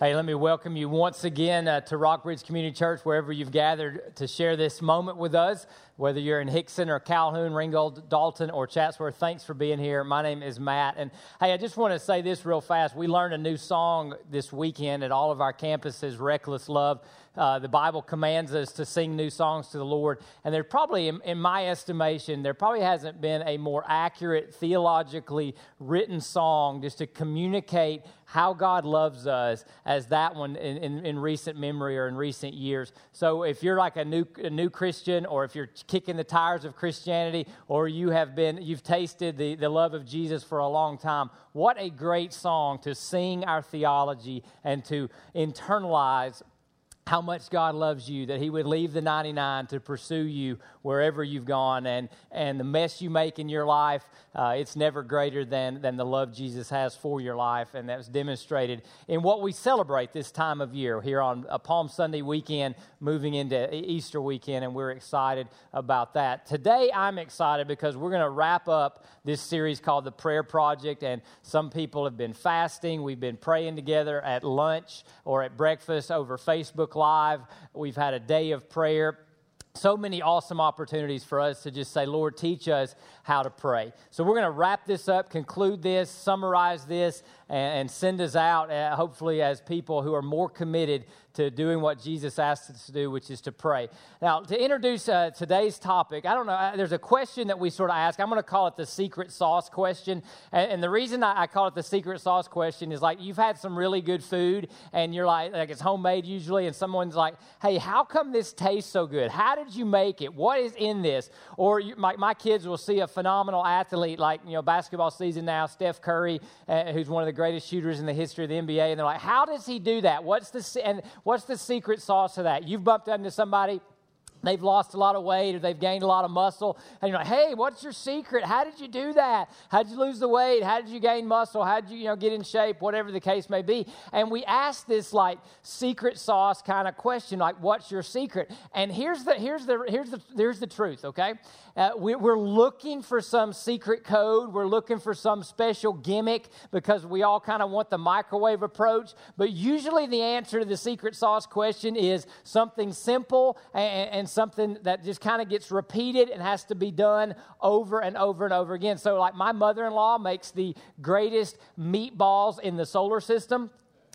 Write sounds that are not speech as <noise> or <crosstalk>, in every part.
Hey, let me welcome you once again uh, to Rockbridge Community Church, wherever you've gathered to share this moment with us. Whether you're in Hixson or Calhoun, Ringgold, Dalton, or Chatsworth, thanks for being here. My name is Matt. And hey, I just want to say this real fast. We learned a new song this weekend at all of our campuses, Reckless Love. Uh, the Bible commands us to sing new songs to the Lord. And there probably, in, in, my estimation, there probably hasn't been a more accurate, theologically written song just to communicate how God loves us as that one in, in, in, recent memory or in recent years. So if you're like a new, a new Christian or if you're kicking the tires of Christianity or you have been, you've tasted the, the love of Jesus for a long time, what a great song to sing our theology and to internalize how much God loves you, that He would leave the 99 to pursue you wherever you've gone. And, and the mess you make in your life, uh, it's never greater than, than the love Jesus has for your life. And that's demonstrated in what we celebrate this time of year here on a Palm Sunday weekend, moving into Easter weekend. And we're excited about that. Today, I'm excited because we're going to wrap up this series called The Prayer Project. And some people have been fasting, we've been praying together at lunch or at breakfast over Facebook Live. We've had a day of prayer so many awesome opportunities for us to just say, Lord, teach us how to pray. So we're going to wrap this up, conclude this, summarize this, and, send us out, uh, hopefully, as people who are more committed to doing what Jesus asked us to do, which is to pray. Now, to introduce uh, today's topic, I don't know, uh, there's a question that we sort of ask. I'm going to call it the secret sauce question. And, and the reason I, I, call it the secret sauce question is like you've had some really good food and you're like, like it's homemade usually, and someone's like, hey, how come this tastes so good? How did you make it? What is in this? Or you, my, my kids will see a phenomenal athlete like, you know, basketball season now, Steph Curry, uh, who's one of the greatest shooters in the history of the NBA, and they're like, how does he do that? What's the, and what's the secret sauce to that? You've bumped into somebody they've lost a lot of weight or they've gained a lot of muscle. And you're like hey what's your secret? How did you do that? How did you lose the weight? How did you gain muscle? How did you you know get in shape? Whatever the case may be. And we ask this like secret sauce kind of question like what's your secret? And here's the here's the here's the here's the truth okay? Uh, we, we're looking for some secret code. We're looking for some special gimmick because we all kind of want the microwave approach. But usually the answer to the secret sauce question is something simple and, and something that just kind of gets repeated and has to be done over and over and over again. So, like, my mother in law makes the greatest meatballs in the solar system.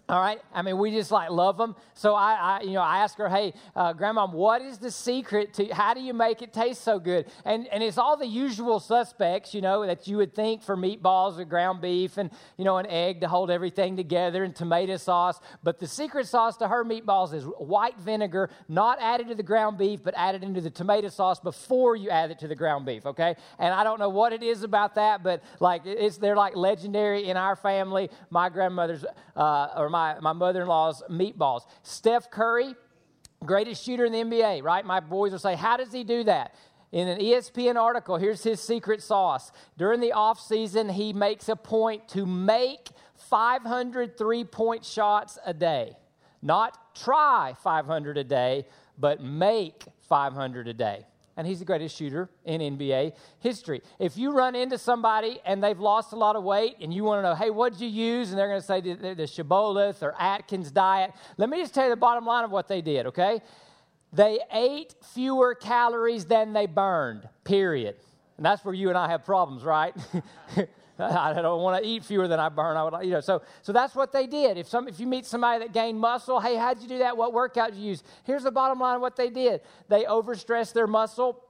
All right. I mean, we just like love them. So I, I you know, I ask her, hey, uh, grandma, what is the secret to how do you make it taste so good? And and it's all the usual suspects, you know, that you would think for meatballs or ground beef and you know an egg to hold everything together and tomato sauce. But the secret sauce to her meatballs is white vinegar, not added to the ground beef, but added into the tomato sauce before you add it to the ground beef. Okay. And I don't know what it is about that, but like it's they're like legendary in our family. My grandmother's uh, or my my, my mother in law's meatballs. Steph Curry, greatest shooter in the NBA, right? My boys will say, How does he do that? In an ESPN article, here's his secret sauce. During the offseason, he makes a point to make 500 three point shots a day. Not try 500 a day, but make 500 a day and he's the greatest shooter in NBA history. If you run into somebody and they've lost a lot of weight and you want to know, hey, what did you use? And they're going to say the, the, the South Beach or Atkins diet. Let me just tell you the bottom line of what they did, okay? They ate fewer calories than they burned, period. And that's where you and I have problems, right? <laughs> <laughs> I don't want to eat fewer than I burn. I would, you know, so, so that's what they did. If, some, if you meet somebody that gained muscle, hey, how'd you do that? What workout did you use? Here's the bottom line of what they did. They overstressed their muscle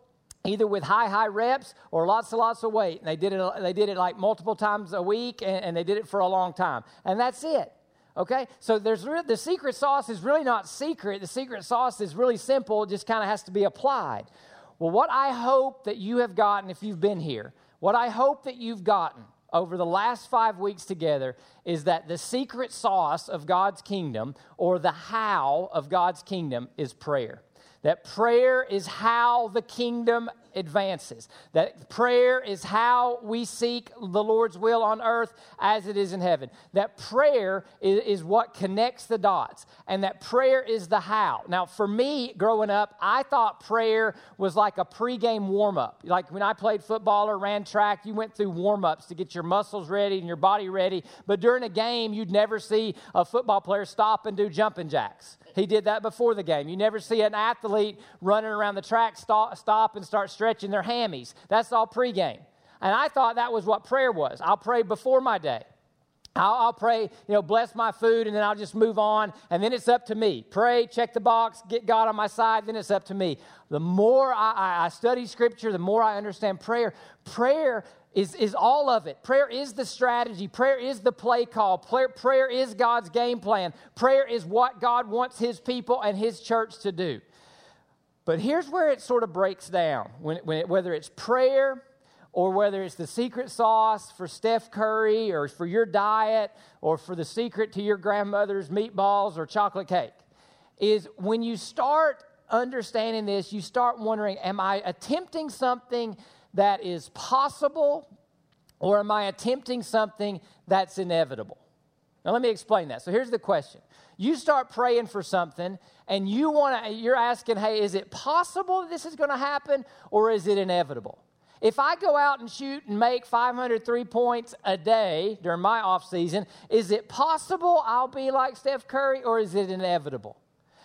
either with high, high reps or lots and lots of weight. And they did it, they did it like multiple times a week, and, and they did it for a long time. And that's it. Okay? So there's the secret sauce is really not secret. The secret sauce is really simple, it just kind of has to be applied. Well, what I hope that you have gotten if you've been here, what I hope that you've gotten over the last five weeks together is that the secret sauce of God's kingdom or the how of God's kingdom is prayer. that prayer is how the kingdom advances. That prayer is how we seek the Lord's will on earth as it is in heaven. That prayer is, is, what connects the dots, and that prayer is the how. Now, for me, growing up, I thought prayer was like a pregame warm up. Like when I played football or ran track, you went through warm ups to get your muscles ready and your body ready. But during a game, you'd never see a football player stop and do jumping jacks. He did that before the game. You never see an athlete running around the track stop, stop and start stretching their hammies. That's all pregame. And I thought that was what prayer was. I'll pray before my day. I'll, I'll, pray, you know, bless my food, and then I'll just move on. And then it's up to me. Pray, check the box, get God on my side, then it's up to me. The more I, I study Scripture, the more I understand prayer. Prayer is, is all of it. Prayer is the strategy. Prayer is the play call. Prayer, prayer is God's game plan. Prayer is what God wants His people and His church to do. But here's where it sort of breaks down when, when it, whether it's prayer or whether it's the secret sauce for Steph Curry or for your diet or for the secret to your grandmother's meatballs or chocolate cake, is when you start understanding this, you start wondering, am I attempting something that is possible or am I attempting something that's inevitable? Now let me explain that. So here's the question. You start praying for something and you want to you're asking, "Hey, is it possible this is going to happen or is it inevitable?" If I go out and shoot and make 503 points a day during my off season, is it possible I'll be like Steph Curry or is it inevitable?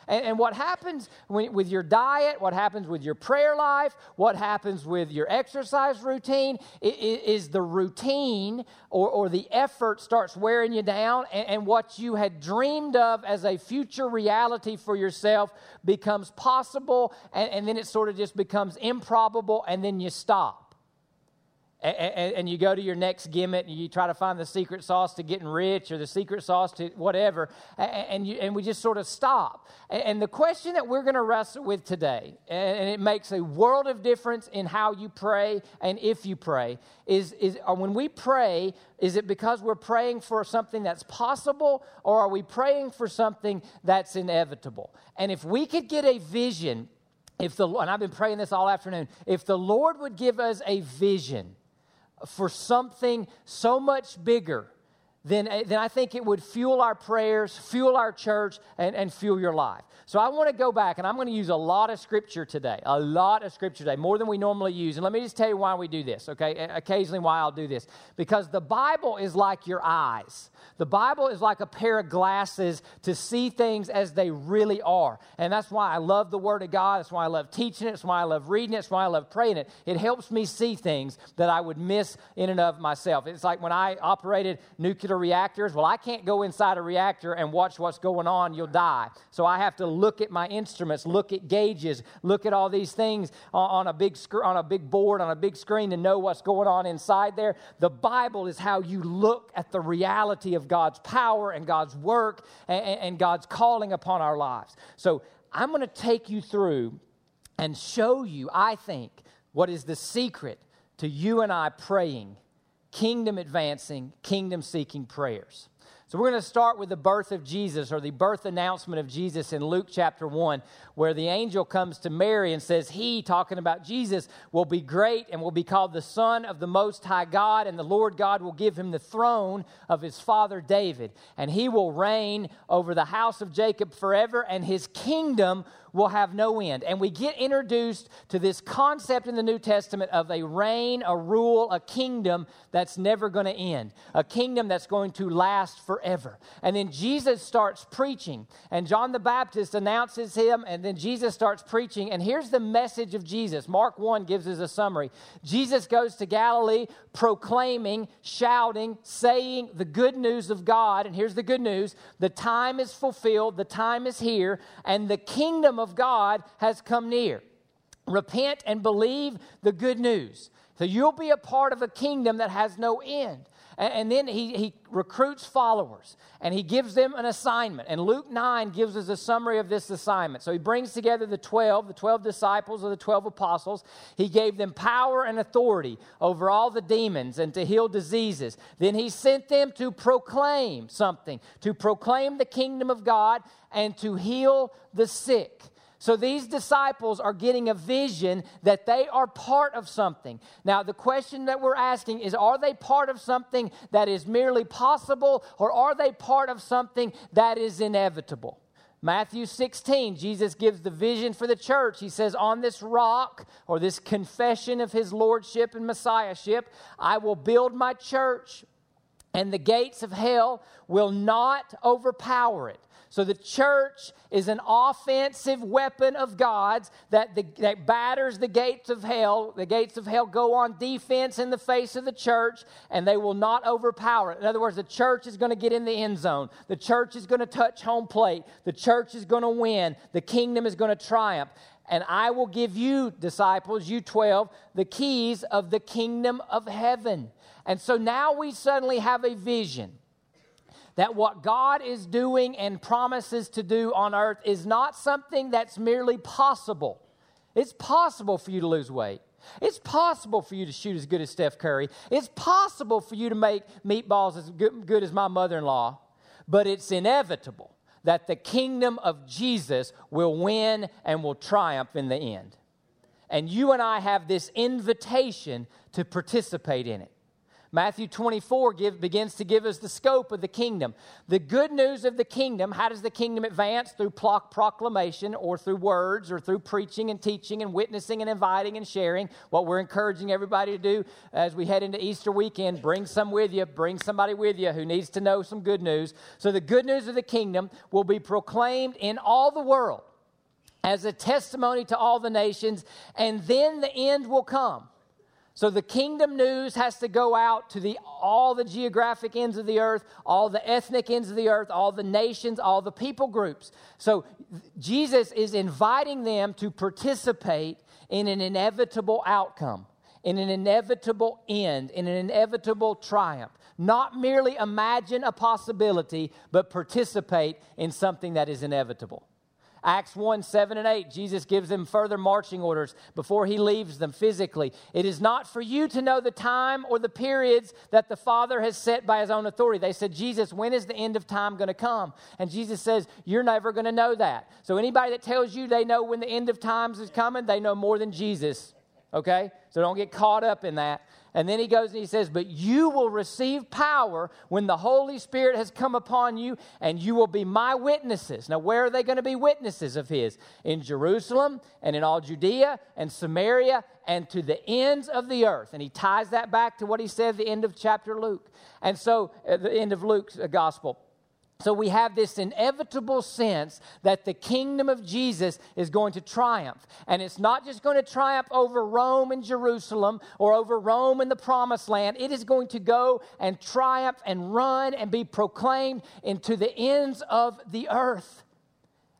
And, and what happens when, with your diet, what happens with your prayer life, what happens with your exercise routine is, the routine or, or the effort starts wearing you down, and, and what you had dreamed of as a future reality for yourself becomes possible, and, and then it sort of just becomes improbable, and then you stop and, and, you go to your next gimmick and you try to find the secret sauce to getting rich or the secret sauce to whatever, and, you, and we just sort of stop. And the question that we're going to wrestle with today, and it makes a world of difference in how you pray and if you pray, is, is uh, when we pray, is it because we're praying for something that's possible or are we praying for something that's inevitable? And if we could get a vision, if the, and I've been praying this all afternoon, if the Lord would give us a vision, for something so much bigger, then, eh, then I think it would fuel our prayers, fuel our church, and, and fuel your life. So I want to go back, and I'm going to use a lot of scripture today, a lot of scripture today, more than we normally use. And let me just tell you why we do this, okay? Eh, occasionally, why I'll do this. Because the Bible is like your eyes. The Bible is like a pair of glasses to see things as they really are. And that's why I love the Word of God. That's why I love teaching it. That's why I love reading it. That's why I love praying it. It helps me see things that I would miss in and of myself. It's like when I operated nuclear reactors. Well, I can't go inside a reactor and watch what's going on. You'll die. So I have to look at my instruments, look at gauges, look at all these things on, a big sc- on a big board, on a big screen to know what's going on inside there. The Bible is how you look at the reality of God's power and God's work and, and God's calling upon our lives. So I'm going to take you through and show you, I think, what is the secret to you and I praying kingdom advancing, kingdom seeking prayers. So we're going to start with the birth of Jesus or the birth announcement of Jesus in Luke chapter 1, where the angel comes to Mary and says, He, talking about Jesus, will be great and will be called the Son of the Most High God, and the Lord God will give him the throne of his father David, and he will reign over the house of Jacob forever, and his kingdom will have no end. And we get introduced to this concept in the New Testament of a reign, a rule, a kingdom that's never going to end, a kingdom that's going to last forever. And then Jesus starts preaching, and John the Baptist announces him, and then Jesus starts preaching. And here's the message of Jesus Mark 1 gives us a summary. Jesus goes to Galilee proclaiming, shouting, saying the good news of God. And here's the good news the time is fulfilled, the time is here, and the kingdom of God has come near. Repent and believe the good news. So you'll be a part of a kingdom that has no end. And, then he, he recruits followers and he gives them an assignment. And Luke 9 gives us a summary of this assignment. So he brings together the 12, the 12 disciples or the 12 apostles. He gave them power and authority over all the demons and to heal diseases. Then he sent them to proclaim something, to proclaim the kingdom of God and to heal the sick. So these disciples are getting a vision that they are part of something. Now, the question that we're asking is are they part of something that is merely possible, or are they part of something that is inevitable? Matthew 16, Jesus gives the vision for the church. He says, On this rock, or this confession of his lordship and messiahship, I will build my church, and the gates of hell will not overpower it. So the church is an offensive weapon of God's that, the, that batters the gates of hell. The gates of hell go on defense in the face of the church, and they will not overpower it. In other words, the church is going to get in the end zone. The church is going to touch home plate. The church is going to win. The kingdom is going to triumph. And I will give you, disciples, you 12, the keys of the kingdom of heaven. And so now we suddenly have a vision that what God is doing and promises to do on earth is not something that's merely possible. It's possible for you to lose weight. It's possible for you to shoot as good as Steph Curry. It's possible for you to make meatballs as good, as my mother in law. But it's inevitable that the kingdom of Jesus will win and will triumph in the end. And you and I have this invitation to participate in it. Matthew 24 give, begins to give us the scope of the kingdom. The good news of the kingdom, how does the kingdom advance? Through proclamation or through words or through preaching and teaching and witnessing and inviting and sharing. What we're encouraging everybody to do as we head into Easter weekend, bring some with you, bring somebody with you who needs to know some good news. So the good news of the kingdom will be proclaimed in all the world as a testimony to all the nations, and then the end will come. So the kingdom news has to go out to the, all the geographic ends of the earth, all the ethnic ends of the earth, all the nations, all the people groups. So Jesus is inviting them to participate in an inevitable outcome, in an inevitable end, in an inevitable triumph. Not merely imagine a possibility, but participate in something that is inevitable. Acts 1 7 and 8, Jesus gives them further marching orders before he leaves them physically. It is not for you to know the time or the periods that the Father has set by his own authority. They said, Jesus, when is the end of time going to come? And Jesus says, You're never going to know that. So anybody that tells you they know when the end of times is coming, they know more than Jesus. Okay? So don't get caught up in that. And then he goes and he says, But you will receive power when the Holy Spirit has come upon you, and you will be my witnesses. Now, where are they going to be witnesses of his? In Jerusalem and in all Judea and Samaria and to the ends of the earth. And he ties that back to what he said at the end of chapter Luke. And so, at the end of Luke's uh, gospel. So we have this inevitable sense that the kingdom of Jesus is going to triumph. And it's not just going to triumph over Rome and Jerusalem or over Rome and the promised land. It is going to go and triumph and run and be proclaimed into the ends of the earth.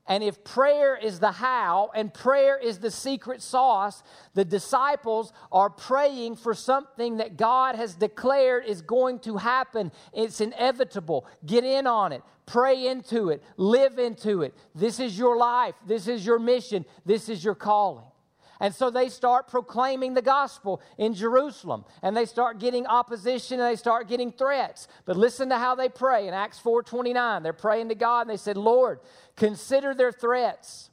And if prayer is the how and prayer is the secret sauce, the disciples are praying for something that God has declared is going to happen. It's inevitable. Get in on it, pray into it, live into it. This is your life, this is your mission, this is your calling. And so they start proclaiming the gospel in Jerusalem and they start getting opposition and they start getting threats. But listen to how they pray in Acts 4:29. They're praying to God and they said, "Lord, consider their threats."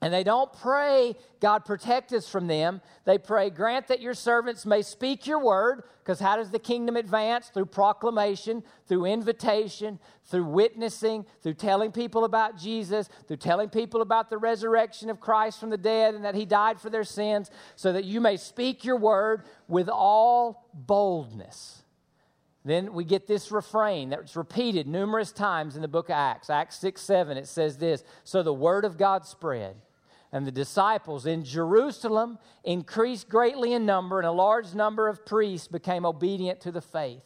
And they don't pray, God protect us from them. They pray, grant that your servants may speak your word, because how does the kingdom advance? Through proclamation, through invitation, through witnessing, through telling people about Jesus, through telling people about the resurrection of Christ from the dead and that he died for their sins, so that you may speak your word with all boldness. Then we get this refrain that's repeated numerous times in the book of Acts. Acts 6 7, it says this So the word of God spread and the disciples in Jerusalem increased greatly in number, and a large number of priests became obedient to the faith.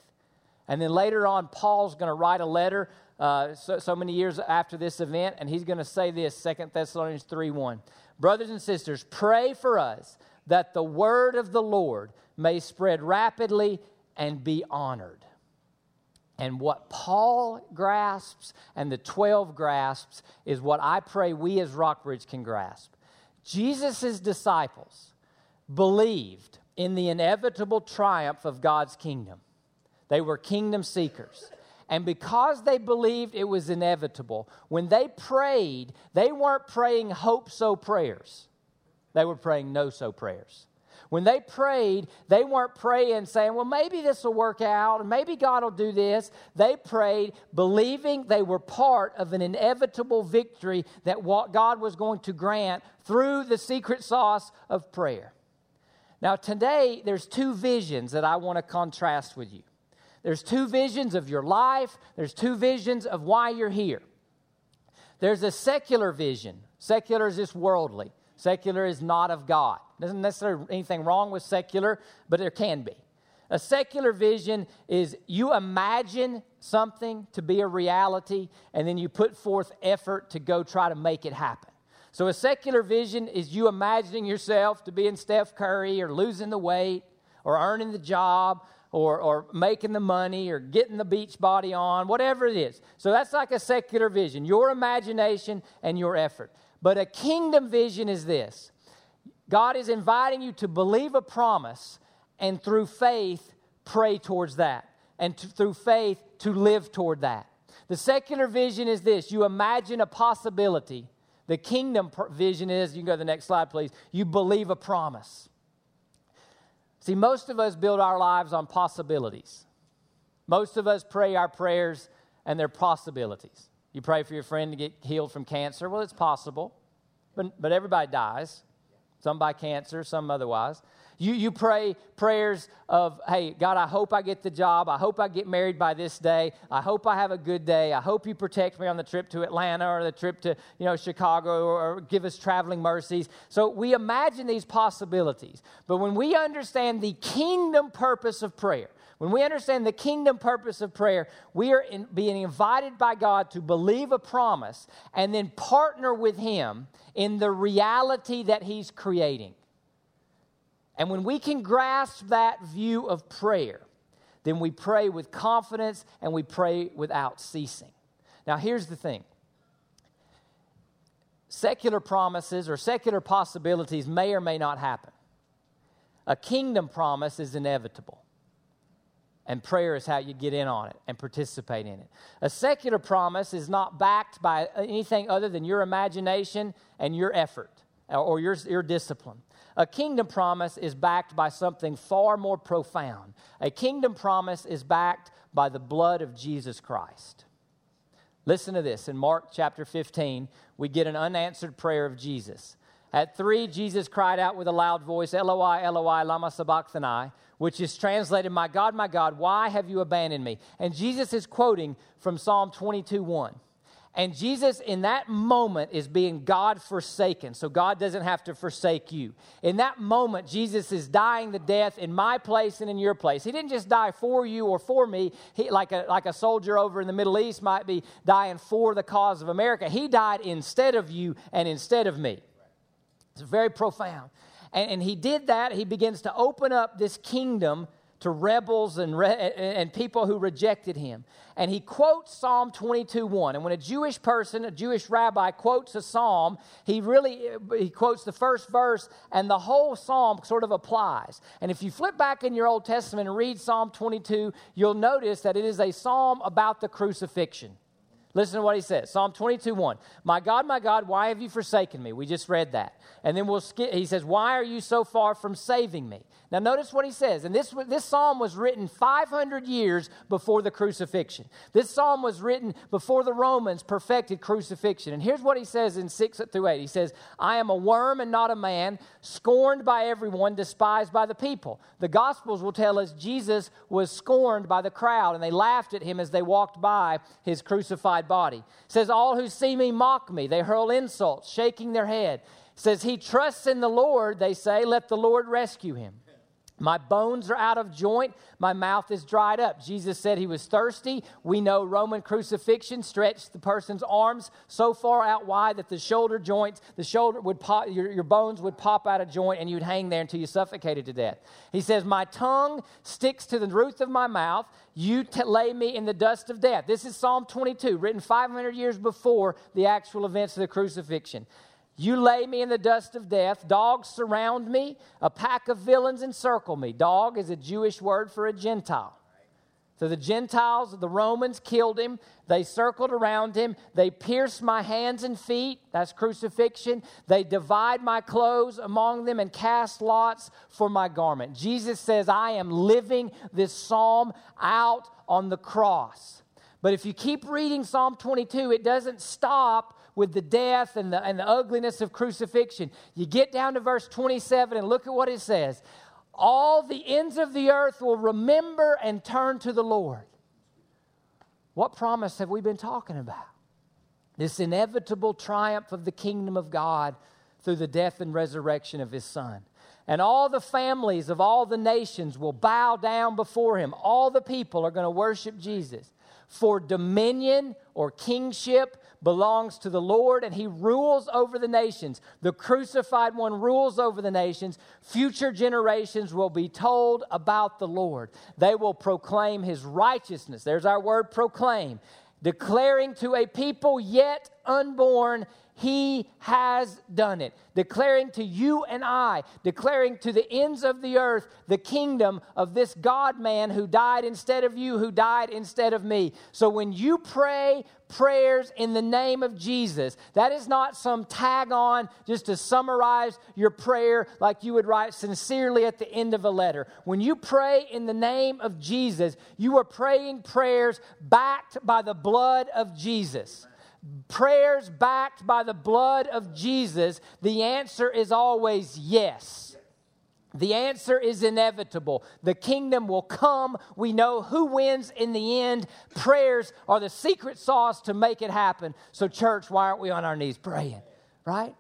And then later on, Paul's going to write a letter uh, so, so, many years after this event, and he's going to say this Second Thessalonians 3 1. Brothers and sisters, pray for us that the word of the Lord may spread rapidly and be honored. And what Paul grasps and the 12 grasps is what I pray we as Rockbridge can grasp. Jesus' disciples believed in the inevitable triumph of God's kingdom. They were kingdom seekers. And because they believed it was inevitable, when they prayed, they weren't praying hope so prayers. They were praying know so prayers. When they prayed, they weren't praying saying, well, maybe this will work out, and maybe God will do this. They prayed believing they were part of an inevitable victory that what God was going to grant through the secret sauce of prayer. Now, today, there's two visions that I want to contrast with you. There's two visions of your life, there's two visions of why you're here. There's a secular vision. Secular is just worldly. Secular is not of God. There's not necessarily anything wrong with secular, but there can be. A secular vision is you imagine something to be a reality, and then you put forth effort to go try to make it happen. So, a secular vision is you imagining yourself to being Steph Curry or losing the weight or earning the job or, or making the money or getting the beach body on, whatever it is. So, that's like a secular vision your imagination and your effort. But a kingdom vision is this God is inviting you to believe a promise and through faith pray towards that, and to, through faith to live toward that. The secular vision is this you imagine a possibility. The kingdom vision is, you can go to the next slide, please. You believe a promise. See, most of us build our lives on possibilities. Most of us pray our prayers and they're possibilities. You pray for your friend to get healed from cancer. Well, it's possible, but, but everybody dies. Some by cancer, some otherwise. You, you pray prayers of, hey, God, I hope I get the job. I hope I get married by this day. I hope I have a good day. I hope you protect me on the trip to Atlanta or the trip to, you know, Chicago or, or give us traveling mercies. So we imagine these possibilities. But when we understand the kingdom purpose of prayer, when we understand the kingdom purpose of prayer, we are in, being invited by God to believe a promise and then partner with Him in the reality that He's creating. And when we can grasp that view of prayer, then we pray with confidence and we pray without ceasing. Now, here's the thing secular promises or secular possibilities may or may not happen. A kingdom promise is inevitable. And prayer is how you get in on it and participate in it. A secular promise is not backed by anything other than your imagination and your effort uh, or your, your discipline. A kingdom promise is backed by something far more profound. A kingdom promise is backed by the blood of Jesus Christ. Listen to this. In Mark chapter 15, we get an unanswered prayer of Jesus. At three, Jesus cried out with a loud voice, Eloi, Eloi, lama sabachthani, which is translated, My God, my God, why have you abandoned me? And Jesus is quoting from Psalm 22 1. And Jesus, in that moment, is being God forsaken. So God doesn't have to forsake you. In that moment, Jesus is dying the death in my place and in your place. He didn't just die for you or for me, he, like, a, like a soldier over in the Middle East might be dying for the cause of America. He died instead of you and instead of me. It's very profound. And, and he did that. He begins to open up this kingdom to rebels and, re- and people who rejected him. And he quotes Psalm 22 1. And when a Jewish person, a Jewish rabbi, quotes a psalm, he really he quotes the first verse, and the whole psalm sort of applies. And if you flip back in your Old Testament and read Psalm 22, you'll notice that it is a psalm about the crucifixion. Listen to what he says Psalm 22 1. My God, my God, why have you forsaken me? We just read that. And then we'll skip, he says, Why are you so far from saving me? Now, notice what he says. And this, this psalm was written 500 years before the crucifixion. This psalm was written before the Romans perfected crucifixion. And here's what he says in 6 through 8. He says, I am a worm and not a man, scorned by everyone, despised by the people. The Gospels will tell us Jesus was scorned by the crowd, and they laughed at him as they walked by his crucified body. It says, All who see me mock me. They hurl insults, shaking their head. It says, He trusts in the Lord, they say, let the Lord rescue him. My bones are out of joint. My mouth is dried up. Jesus said he was thirsty. We know Roman crucifixion stretched the person's arms so far out wide that the shoulder joints, the shoulder would pop, your, your bones would pop out of joint and you'd hang there until you suffocated to death. He says, My tongue sticks to the roof of my mouth. You t- lay me in the dust of death. This is Psalm 22, written 500 years before the actual events of the crucifixion. You lay me in the dust of death. Dogs surround me. A pack of villains encircle me. Dog is a Jewish word for a Gentile. So the Gentiles, the Romans killed him. They circled around him. They pierced my hands and feet. That's crucifixion. They divide my clothes among them and cast lots for my garment. Jesus says, I am living this psalm out on the cross. But if you keep reading Psalm 22, it doesn't stop with the death and the, and the ugliness of crucifixion. You get down to verse 27 and look at what it says all the ends of the earth will remember and turn to the Lord. What promise have we been talking about? This inevitable triumph of the kingdom of God through the death and resurrection of his son. And all the families of all the nations will bow down before him. All the people are going to worship Jesus. For dominion or kingship belongs to the Lord and he rules over the nations. The crucified one rules over the nations. Future generations will be told about the Lord. They will proclaim his righteousness. There's our word proclaim. Declaring to a people yet unborn he has done it. Declaring to you and I, declaring to the ends of the earth the kingdom of this God man who died instead of you, who died instead of me. So when you pray prayers in the name of Jesus, that is not some tag on just to summarize your prayer like you would write sincerely at the end of a letter. When you pray in the name of Jesus, you are praying prayers backed by the blood of Jesus prayers backed by the blood of Jesus, the answer is always yes. The answer is inevitable. The kingdom will come. We know who wins in the end. Prayers are the secret sauce to make it happen. So, church, why aren't we on our knees praying? Right?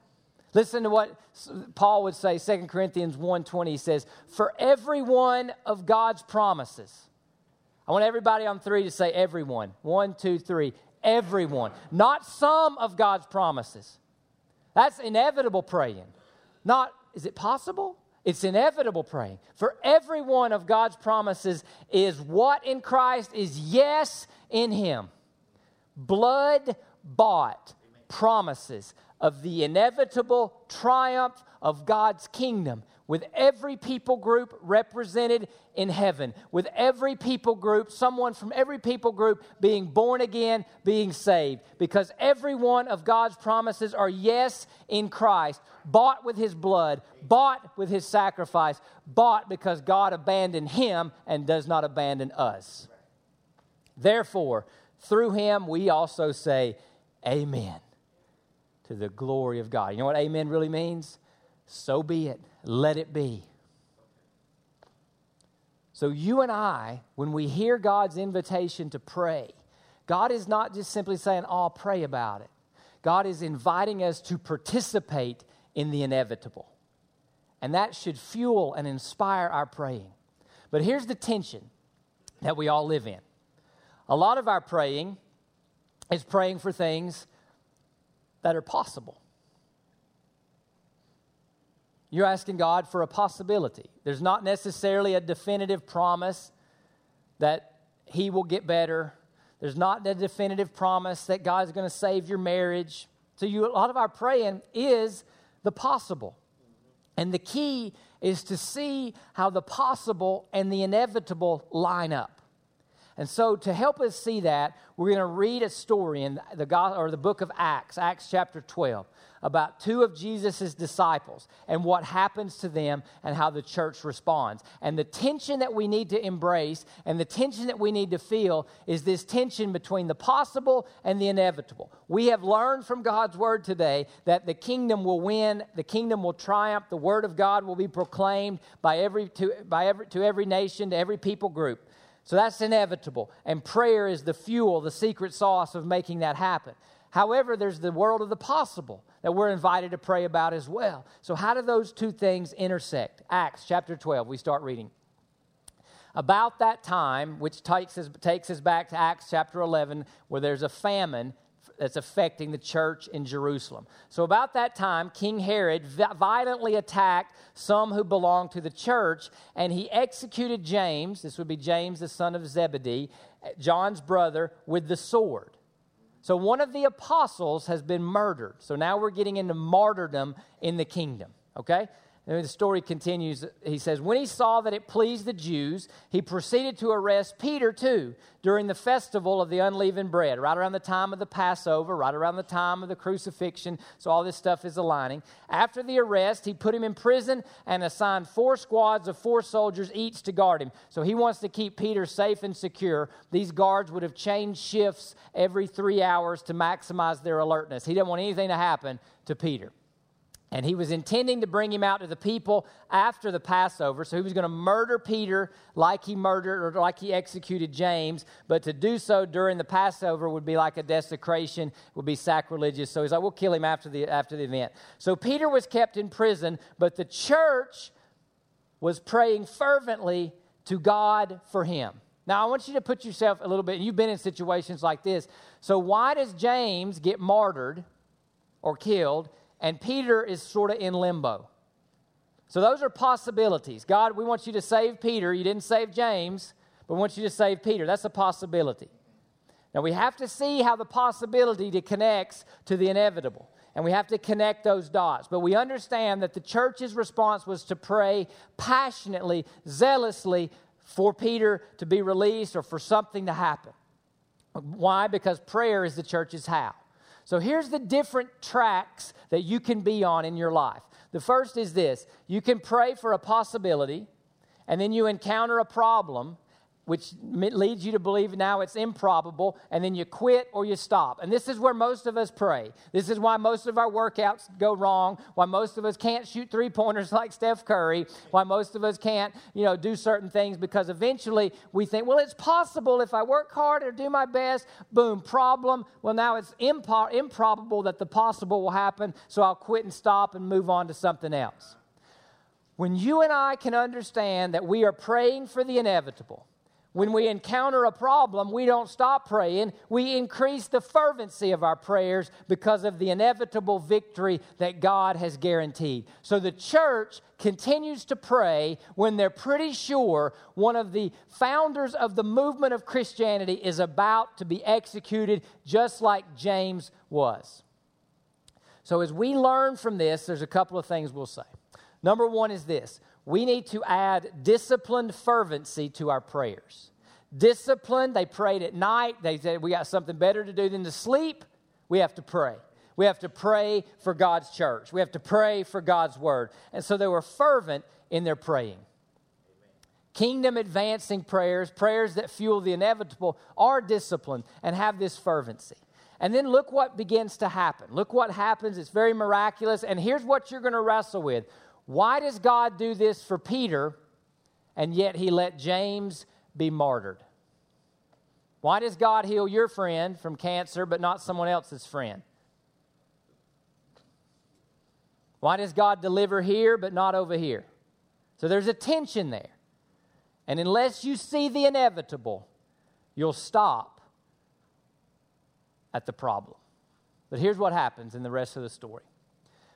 Listen to what Paul would say, 2 Corinthians 1:20 he says, "For every one of God's promises." I want everybody on three to say everyone. One, two, three everyone, not some of God's promises. That's inevitable praying. Not, is it possible? It's inevitable praying. For every one of God's promises is what in Christ is yes in Him. Blood bought promises of the inevitable triumph of God's kingdom with every people group represented in heaven, with every people group, someone from every people group being born again, being saved, because every one of God's promises are yes in Christ, bought with his blood, bought with his sacrifice, bought because God abandoned him and does not abandon us. Therefore, through him we also say, Amen to the glory of God. You know what amen really means? So be it let it be. So, you and I, when we hear God's invitation to pray, God is not just simply saying, Oh, I'll pray about it. God is inviting us to participate in the inevitable. And that should fuel and inspire our praying. But here's the tension that we all live in a lot of our praying is praying for things that are possible. You're asking God for a possibility. There's not necessarily a definitive promise that He will get better. There's not a definitive promise that God's going to save your marriage. So, you, a lot of our praying is the possible. And the key is to see how the possible and the inevitable line up. And so, to help us see that, we're going to read a story in the, or the book of Acts, Acts chapter 12 about two of Jesus' disciples and what happens to them and how the church responds. And the tension that we need to embrace and the tension that we need to feel is this tension between the possible and the inevitable. We have learned from God's word today that the kingdom will win, the kingdom will triumph, the word of God will be proclaimed by every, to, by every, to every nation, to every people group. So that's inevitable. And prayer is the fuel, the secret sauce of making that happen. However, there's the world of the possible that we're invited to pray about as well. So, how do those two things intersect? Acts chapter 12, we start reading. About that time, which takes us, takes us back to Acts chapter 11, where there's a famine that's affecting the church in Jerusalem. So, about that time, King Herod violently attacked some who belonged to the church, and he executed James, this would be James, the son of Zebedee, John's brother, with the sword. So one of the apostles has been murdered. So now we're getting into martyrdom in the kingdom, okay? And the story continues. He says, When he saw that it pleased the Jews, he proceeded to arrest Peter too during the festival of the unleavened bread, right around the time of the Passover, right around the time of the crucifixion. So all this stuff is aligning. After the arrest, he put him in prison and assigned four squads of four soldiers each to guard him. So he wants to keep Peter safe and secure. These guards would have changed shifts every three hours to maximize their alertness. He didn't want anything to happen to Peter. And he was intending to bring him out to the people after the Passover. So he was going to murder Peter like he murdered or like he executed James. But to do so during the Passover would be like a desecration, would be sacrilegious. So he's like, we'll kill him after the, after the event. So Peter was kept in prison, but the church was praying fervently to God for him. Now, I want you to put yourself a little bit, and you've been in situations like this. So, why does James get martyred or killed? And Peter is sort of in limbo. So those are possibilities. God, we want you to save Peter. You didn't save James, but we want you to save Peter. That's a possibility. Now we have to see how the possibility to connects to the inevitable. And we have to connect those dots. But we understand that the church's response was to pray passionately, zealously for Peter to be released or for something to happen. Why? Because prayer is the church's how. So here's the different tracks that you can be on in your life. The first is this you can pray for a possibility, and then you encounter a problem, which leads you to believe now it's improbable, and then you quit or you stop. And this is where most of us pray. This is why most of our workouts go wrong, why most of us can't shoot three pointers <laughs> like Steph Curry, why most of us can't, you know, do certain things because eventually we think, well, it's possible if I work hard or do my best, boom, problem. Well, now it's impo- improbable that the possible will happen, so I'll quit and stop and move on to something else. When you and I can understand that we are praying for the inevitable, when we encounter a problem, we don't stop praying. We increase the fervency of our prayers because of the inevitable victory that God has guaranteed. So the church continues to pray when they're pretty sure one of the founders of the movement of Christianity is about to be executed, just like James was. So as we learn from this, there's a couple of things we'll say. Number one is this we need to add disciplined fervency to our prayers. Disciplined, they prayed at night. They said, We got something better to do than to sleep. We have to pray. We have to pray for God's church. We have to pray for God's word. And so they were fervent in their praying. Kingdom advancing prayers, prayers that fuel the inevitable, are disciplined and have this fervency. And then look what begins to happen. Look what happens. It's very miraculous. And here's what you're going to wrestle with why does God do this for Peter, and yet he let James be martyred? Why does God heal your friend from cancer, but not someone else's friend? Why does God deliver here, but not over here? So there's a tension there. And unless you see the inevitable, you'll stop at the problem. But here's what happens in the rest of the story.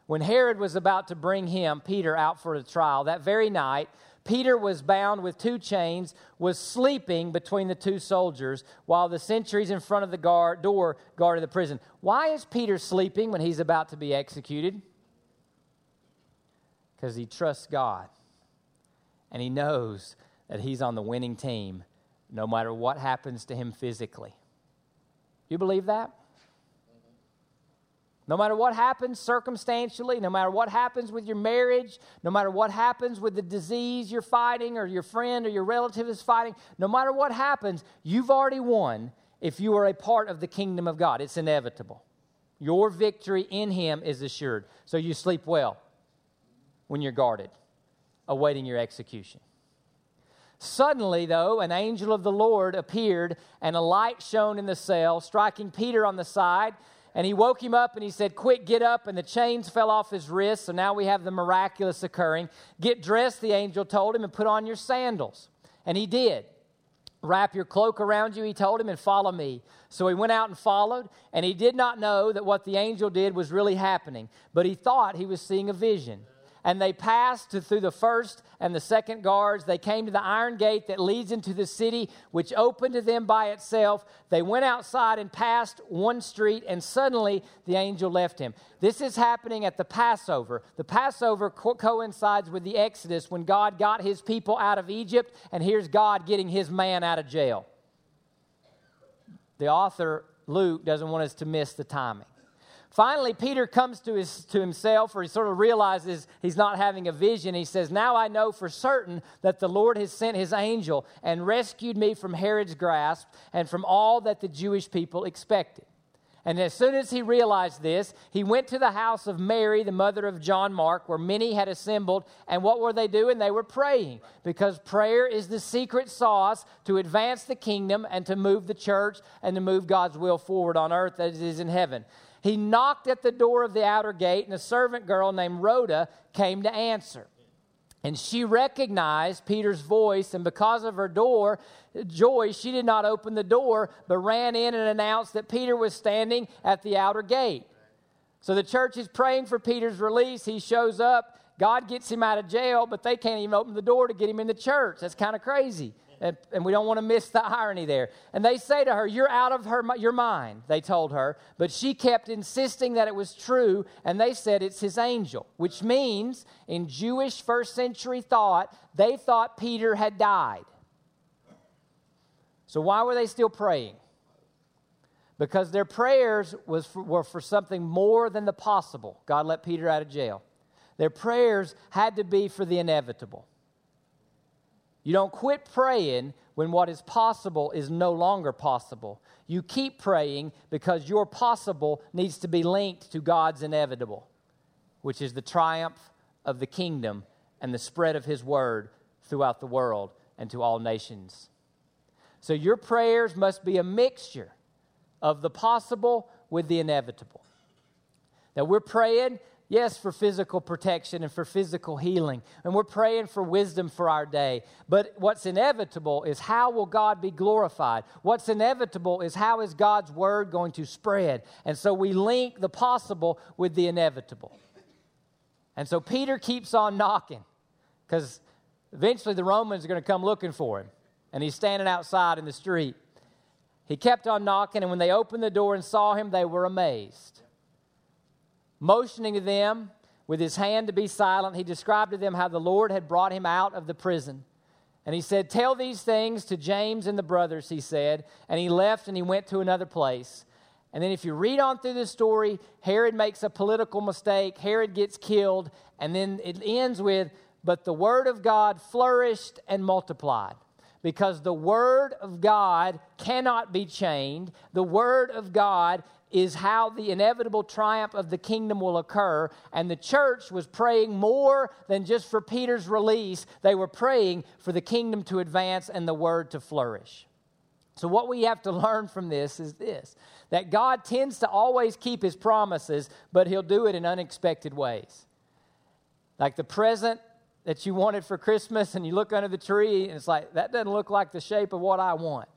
When Herod was about to bring him, Peter, out for a trial, that very night, Peter was bound with two chains, was sleeping between the two soldiers, while the sentries in front of the guard, door guarded the prison. Why is Peter sleeping when he's about to be executed? Because he trusts God. And he knows that he's on the winning team no matter what happens to him physically. You believe that? No matter what happens circumstantially, no matter what happens with your marriage, no matter what happens with the disease you're fighting or your friend or your relative is fighting, no matter what happens, you've already won if you are a part of the kingdom of God. It's inevitable. Your victory in Him is assured. So you sleep well when you're guarded, awaiting your execution. Suddenly, though, an angel of the Lord appeared, and a light shone in the cell, striking Peter on the side. And he woke him up and he said, Quick, get up. And the chains fell off his wrists. So now we have the miraculous occurring. Get dressed, the angel told him, and put on your sandals. And he did. Wrap your cloak around you, he told him, and follow me. So he went out and followed, and he did not know that what the angel did was really happening, but he thought he was seeing a vision. And they passed through the first and the second guards. They came to the iron gate that leads into the city, which opened to them by itself. They went outside and passed one street, and suddenly the angel left him. This is happening at the Passover. The Passover co- coincides with the Exodus when God got his people out of Egypt, and here's God getting his man out of jail. The author, Luke, doesn't want us to miss the timing. Finally, Peter comes to, his, to himself, or he sort of realizes he's not having a vision. He says, Now I know for certain that the Lord has sent his angel and rescued me from Herod's grasp and from all that the Jewish people expected. And as soon as he realized this, he went to the house of Mary, the mother of John Mark, where many had assembled. And what were they doing? They were praying, because prayer is the secret sauce to advance the kingdom and to move the church and to move God's will forward on earth as it is in heaven. He knocked at the door of the outer gate, and a servant girl named Rhoda came to answer. And she recognized Peter's voice, and because of her door, joy, she did not open the door, but ran in and announced that Peter was standing at the outer gate. So the church is praying for Peter's release. He shows up. God gets him out of jail, but they can't even open the door to get him in the church. That's kind of crazy. And, and, we don't want to miss the irony there. And they say to her, You're out of her, your mind, they told her. But she kept insisting that it was true, and they said it's his angel, which means in Jewish first century thought, they thought Peter had died. So why were they still praying? Because their prayers was for, were for something more than the possible. God let Peter out of jail. Their prayers had to be for the inevitable. You don't quit praying when what is possible is no longer possible. You keep praying because your possible needs to be linked to God's inevitable, which is the triumph of the kingdom and the spread of his word throughout the world and to all nations. So your prayers must be a mixture of the possible with the inevitable. Now we're praying Yes, for physical protection and for physical healing. And we're praying for wisdom for our day. But what's inevitable is how will God be glorified? What's inevitable is how is God's word going to spread? And so we link the possible with the inevitable. And so Peter keeps on knocking because eventually the Romans are going to come looking for him. And he's standing outside in the street. He kept on knocking, and when they opened the door and saw him, they were amazed. Motioning to them with his hand to be silent, he described to them how the Lord had brought him out of the prison. And he said, Tell these things to James and the brothers, he said. And he left and he went to another place. And then, if you read on through the story, Herod makes a political mistake. Herod gets killed. And then it ends with, But the word of God flourished and multiplied. Because the word of God cannot be chained. The word of God is how the inevitable triumph of the kingdom will occur. And the church was praying more than just for Peter's release, they were praying for the kingdom to advance and the word to flourish. So, what we have to learn from this is this that God tends to always keep his promises, but he'll do it in unexpected ways. Like the present that you wanted for Christmas, and you look under the tree, and it's like, that doesn't look like the shape of what I want,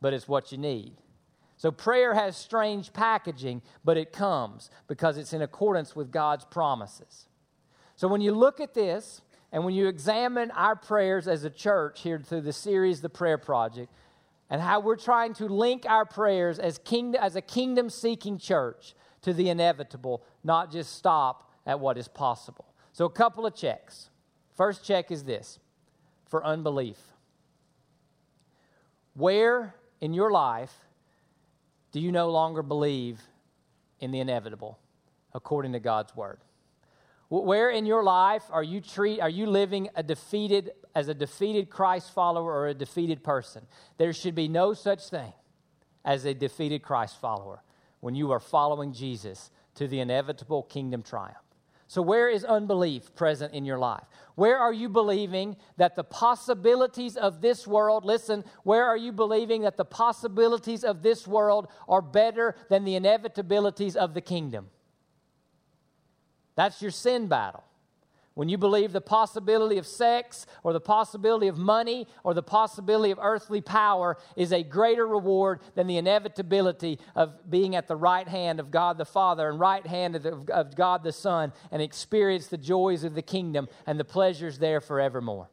but it's what you need. So prayer has strange packaging, but it comes because it's in accordance with God's promises. So when you look at this and when you examine our prayers as a church here through the series The Prayer Project and how we're trying to link our prayers as kingdom as a kingdom seeking church to the inevitable, not just stop at what is possible. So a couple of checks. First check is this for unbelief. Where in your life do you no longer believe in the inevitable according to God's word? Where in your life are you treat are you living a defeated as a defeated Christ follower or a defeated person? There should be no such thing as a defeated Christ follower when you are following Jesus to the inevitable kingdom triumph. So, where is unbelief present in your life? Where are you believing that the possibilities of this world, listen, where are you believing that the possibilities of this world are better than the inevitabilities of the kingdom? That's your sin battle. When you believe the possibility of sex or the possibility of money or the possibility of earthly power is a greater reward than the inevitability of being at the right hand of God the Father and right hand of, the, of God the Son and experience the joys of the kingdom and the pleasures there forevermore.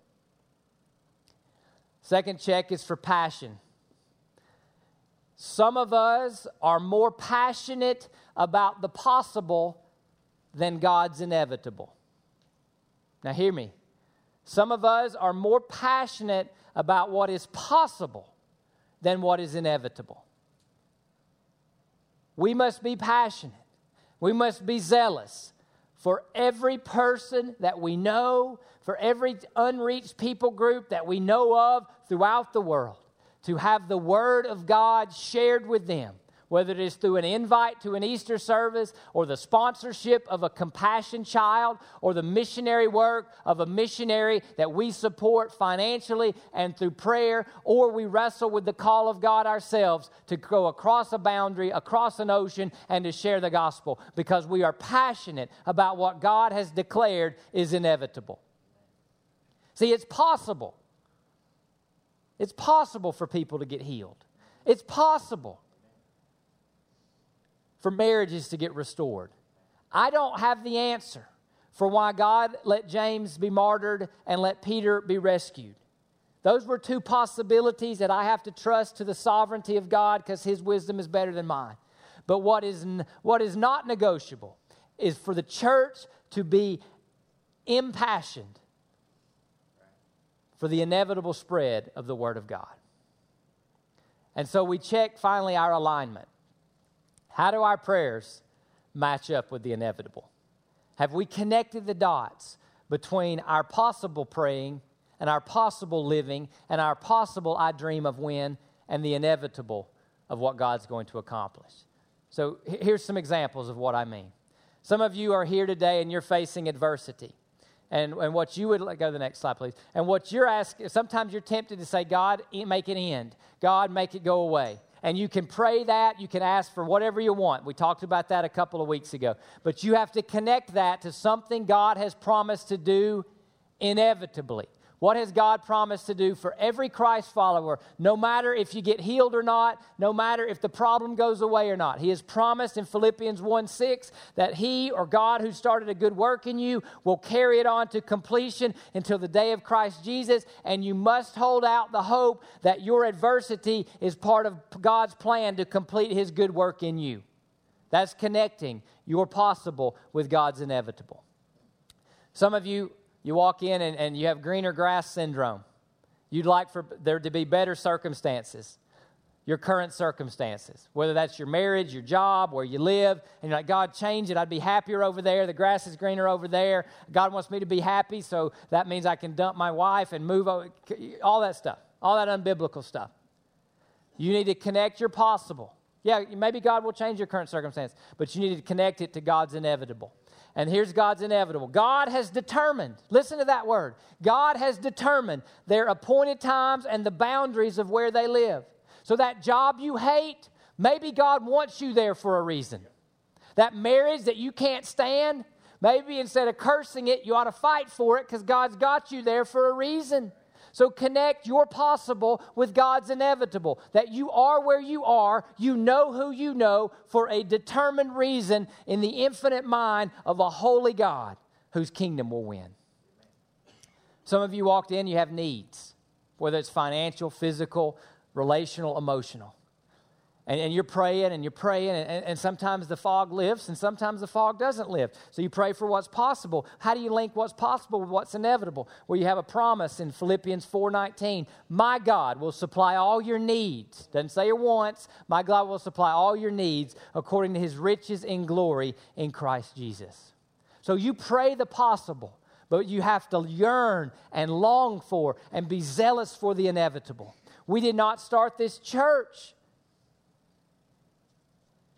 Second check is for passion. Some of us are more passionate about the possible than God's inevitable. Now, hear me. Some of us are more passionate about what is possible than what is inevitable. We must be passionate. We must be zealous for every person that we know, for every unreached people group that we know of throughout the world, to have the Word of God shared with them whether it is through an invite to an Easter service or the sponsorship of a compassion child or the missionary work of a missionary that we support financially and through prayer, or we wrestle with the call of God ourselves to go across a boundary, across an ocean, and to share the gospel because we are passionate about what God has declared is inevitable. See, it's possible. It's possible for people to get healed. It's possible for marriages to get restored. I don't have the answer for why God let James be martyred and let Peter be rescued. Those were two possibilities that I have to trust to the sovereignty of God because his wisdom is better than mine. But what is, what is not negotiable is for the church to be impassioned for the inevitable spread of the Word of God. And so we check finally our alignment. How do our prayers match up with the inevitable? Have we connected the dots between our possible praying and our possible living and our possible I dream of when and the inevitable of what God's going to accomplish? So here's some examples of what I mean. Some of you are here today and you're facing adversity. And, and what you would, go to the next slide, please. And what you're asking, sometimes you're tempted to say, God, make it end. God, make it go away. And you can pray that. You can ask for whatever you want. We talked about that a couple of weeks ago. But you have to connect that to something God has promised to do inevitably. What has God promised to do for every Christ follower, no matter if you get healed or not, no matter if the problem goes away or not? He has promised in Philippians 1 6 that He or God who started a good work in you will carry it on to completion until the day of Christ Jesus. And you must hold out the hope that your adversity is part of God's plan to complete His good work in you. That's connecting your possible with God's inevitable. Some of you you walk in and, and you have greener grass syndrome. You'd like for there to be better circumstances, your current circumstances, whether that's your marriage, your job, where you live, and you're like, God, change it. I'd be happier over there. The grass is greener over there. God wants me to be happy, so that means I can dump my wife and move over. All that stuff, all that unbiblical stuff. You need to connect your possible. Yeah, maybe God will change your current circumstance, but you need to connect it to God's inevitable. And here's God's inevitable. God has determined, listen to that word. God has determined their appointed times and the boundaries of where they live. So that job you hate, maybe God wants you there for a reason. That marriage that you can't stand, maybe instead of cursing it, you ought to fight for it because God's got you there for a reason. So connect your possible with God's inevitable. That you are where you are, you know who you know for a determined reason in the infinite mind of a holy God whose kingdom will win. Some of you walked in, you have needs, whether it's financial, physical, relational, emotional and, and you're praying and you're praying, and, and sometimes the fog lifts and sometimes the fog doesn't lift. So you pray for what's possible. How do you link what's possible with what's inevitable? Well, you have a promise in Philippians 4:19. My God will supply all your needs. Doesn't say it once. My God will supply all your needs according to his riches in glory in Christ Jesus. So you pray the possible but you have to yearn and long for and be zealous for the inevitable. We did not start this church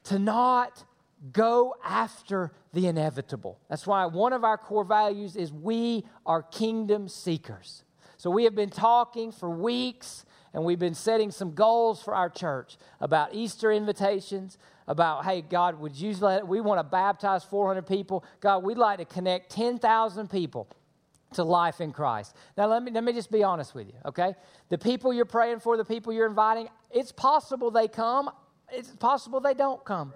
to not go after the inevitable. That's why one of our core values is we are kingdom seekers. So we have been talking for weeks and we've been setting some goals for our church about Easter invitations, about, hey, God, would you let, we want to baptize 400 people. God, we'd like to connect 10,000 people to life in Christ. Now, let me, let me just be honest with you, okay? The people you're praying for, the people you're inviting, it's possible they come, it's possible they don't come.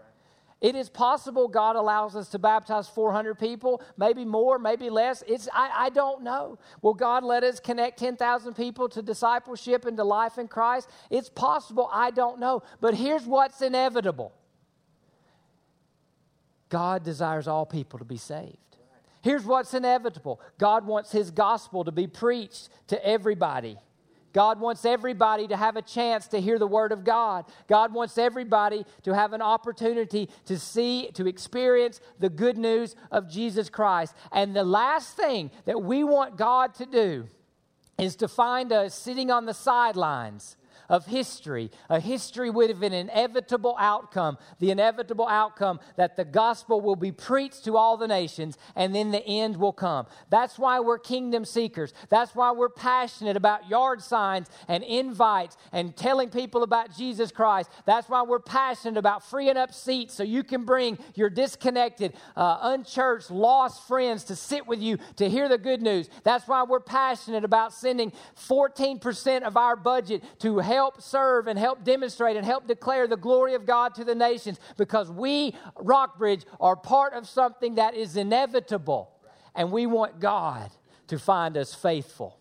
It is possible God allows us to baptize 400 people, maybe more, maybe less. It's, I, I don't know. Will God let us connect 10,000 people to discipleship and to life in Christ? It's possible. I don't know. But here's what's inevitable God desires all people to be saved. Here's what's inevitable God wants His gospel to be preached to everybody. God wants everybody to have a chance to hear the Word of God. God wants everybody to have an opportunity to see, to experience the good news of Jesus Christ. And the last thing that we want God to do is to find us sitting on the sidelines of history, a history with an inevitable outcome, the inevitable outcome that the gospel will be preached to all the nations and then the end will come. That's why we're kingdom seekers. That's why we're passionate about yard signs and invites and telling people about Jesus Christ. That's why we're passionate about freeing up seats so you can bring your disconnected, uh, unchurched, lost friends to sit with you to hear the good news. That's why we're passionate about sending 14% of our budget to help help serve and help demonstrate and help declare the glory of God to the nations because we, Rockbridge, are part of something that is inevitable. And we want God to find us faithful,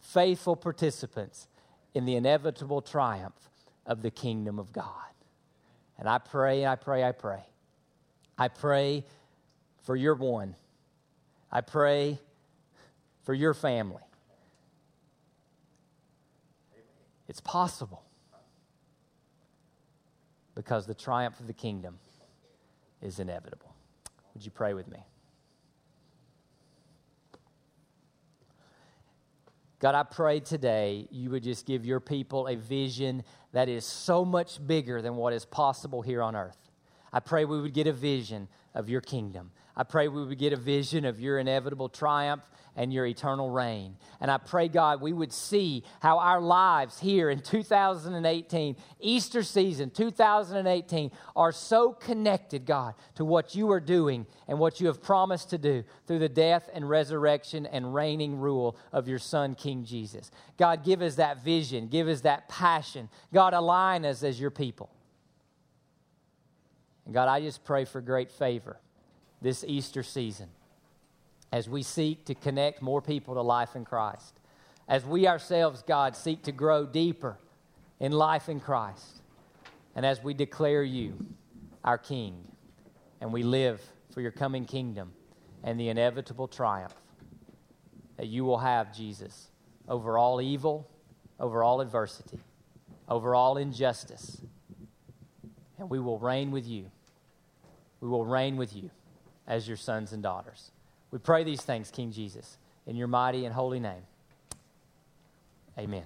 faithful participants in the inevitable triumph of the kingdom of God. And I pray, I pray, I pray. I pray for your one. I pray for your family. It's possible because the triumph of the kingdom is inevitable. Would you pray with me? God, I pray today you would just give your people a vision that is so much bigger than what is possible here on earth. I pray we would get a vision of your kingdom. I pray we would get a vision of your inevitable triumph and your eternal reign. And I pray, God, we would see how our lives here in 2018, Easter season 2018, are so connected, God, to what you are doing and what you have promised to do through the death and resurrection and reigning rule of your Son, King Jesus. God, give us that vision, give us that passion. God, align us as your people. And God, I just pray for great favor this Easter season as we seek to connect more people to life in Christ, as we ourselves, God, seek to grow deeper in life in Christ, and as we declare you our King, and we live for your coming kingdom and the inevitable triumph that you will have, Jesus, over all evil, over all adversity, over all injustice, and we will reign with you. We will reign with you as your sons and daughters. We pray these things, King Jesus, in your mighty and holy name. Amen.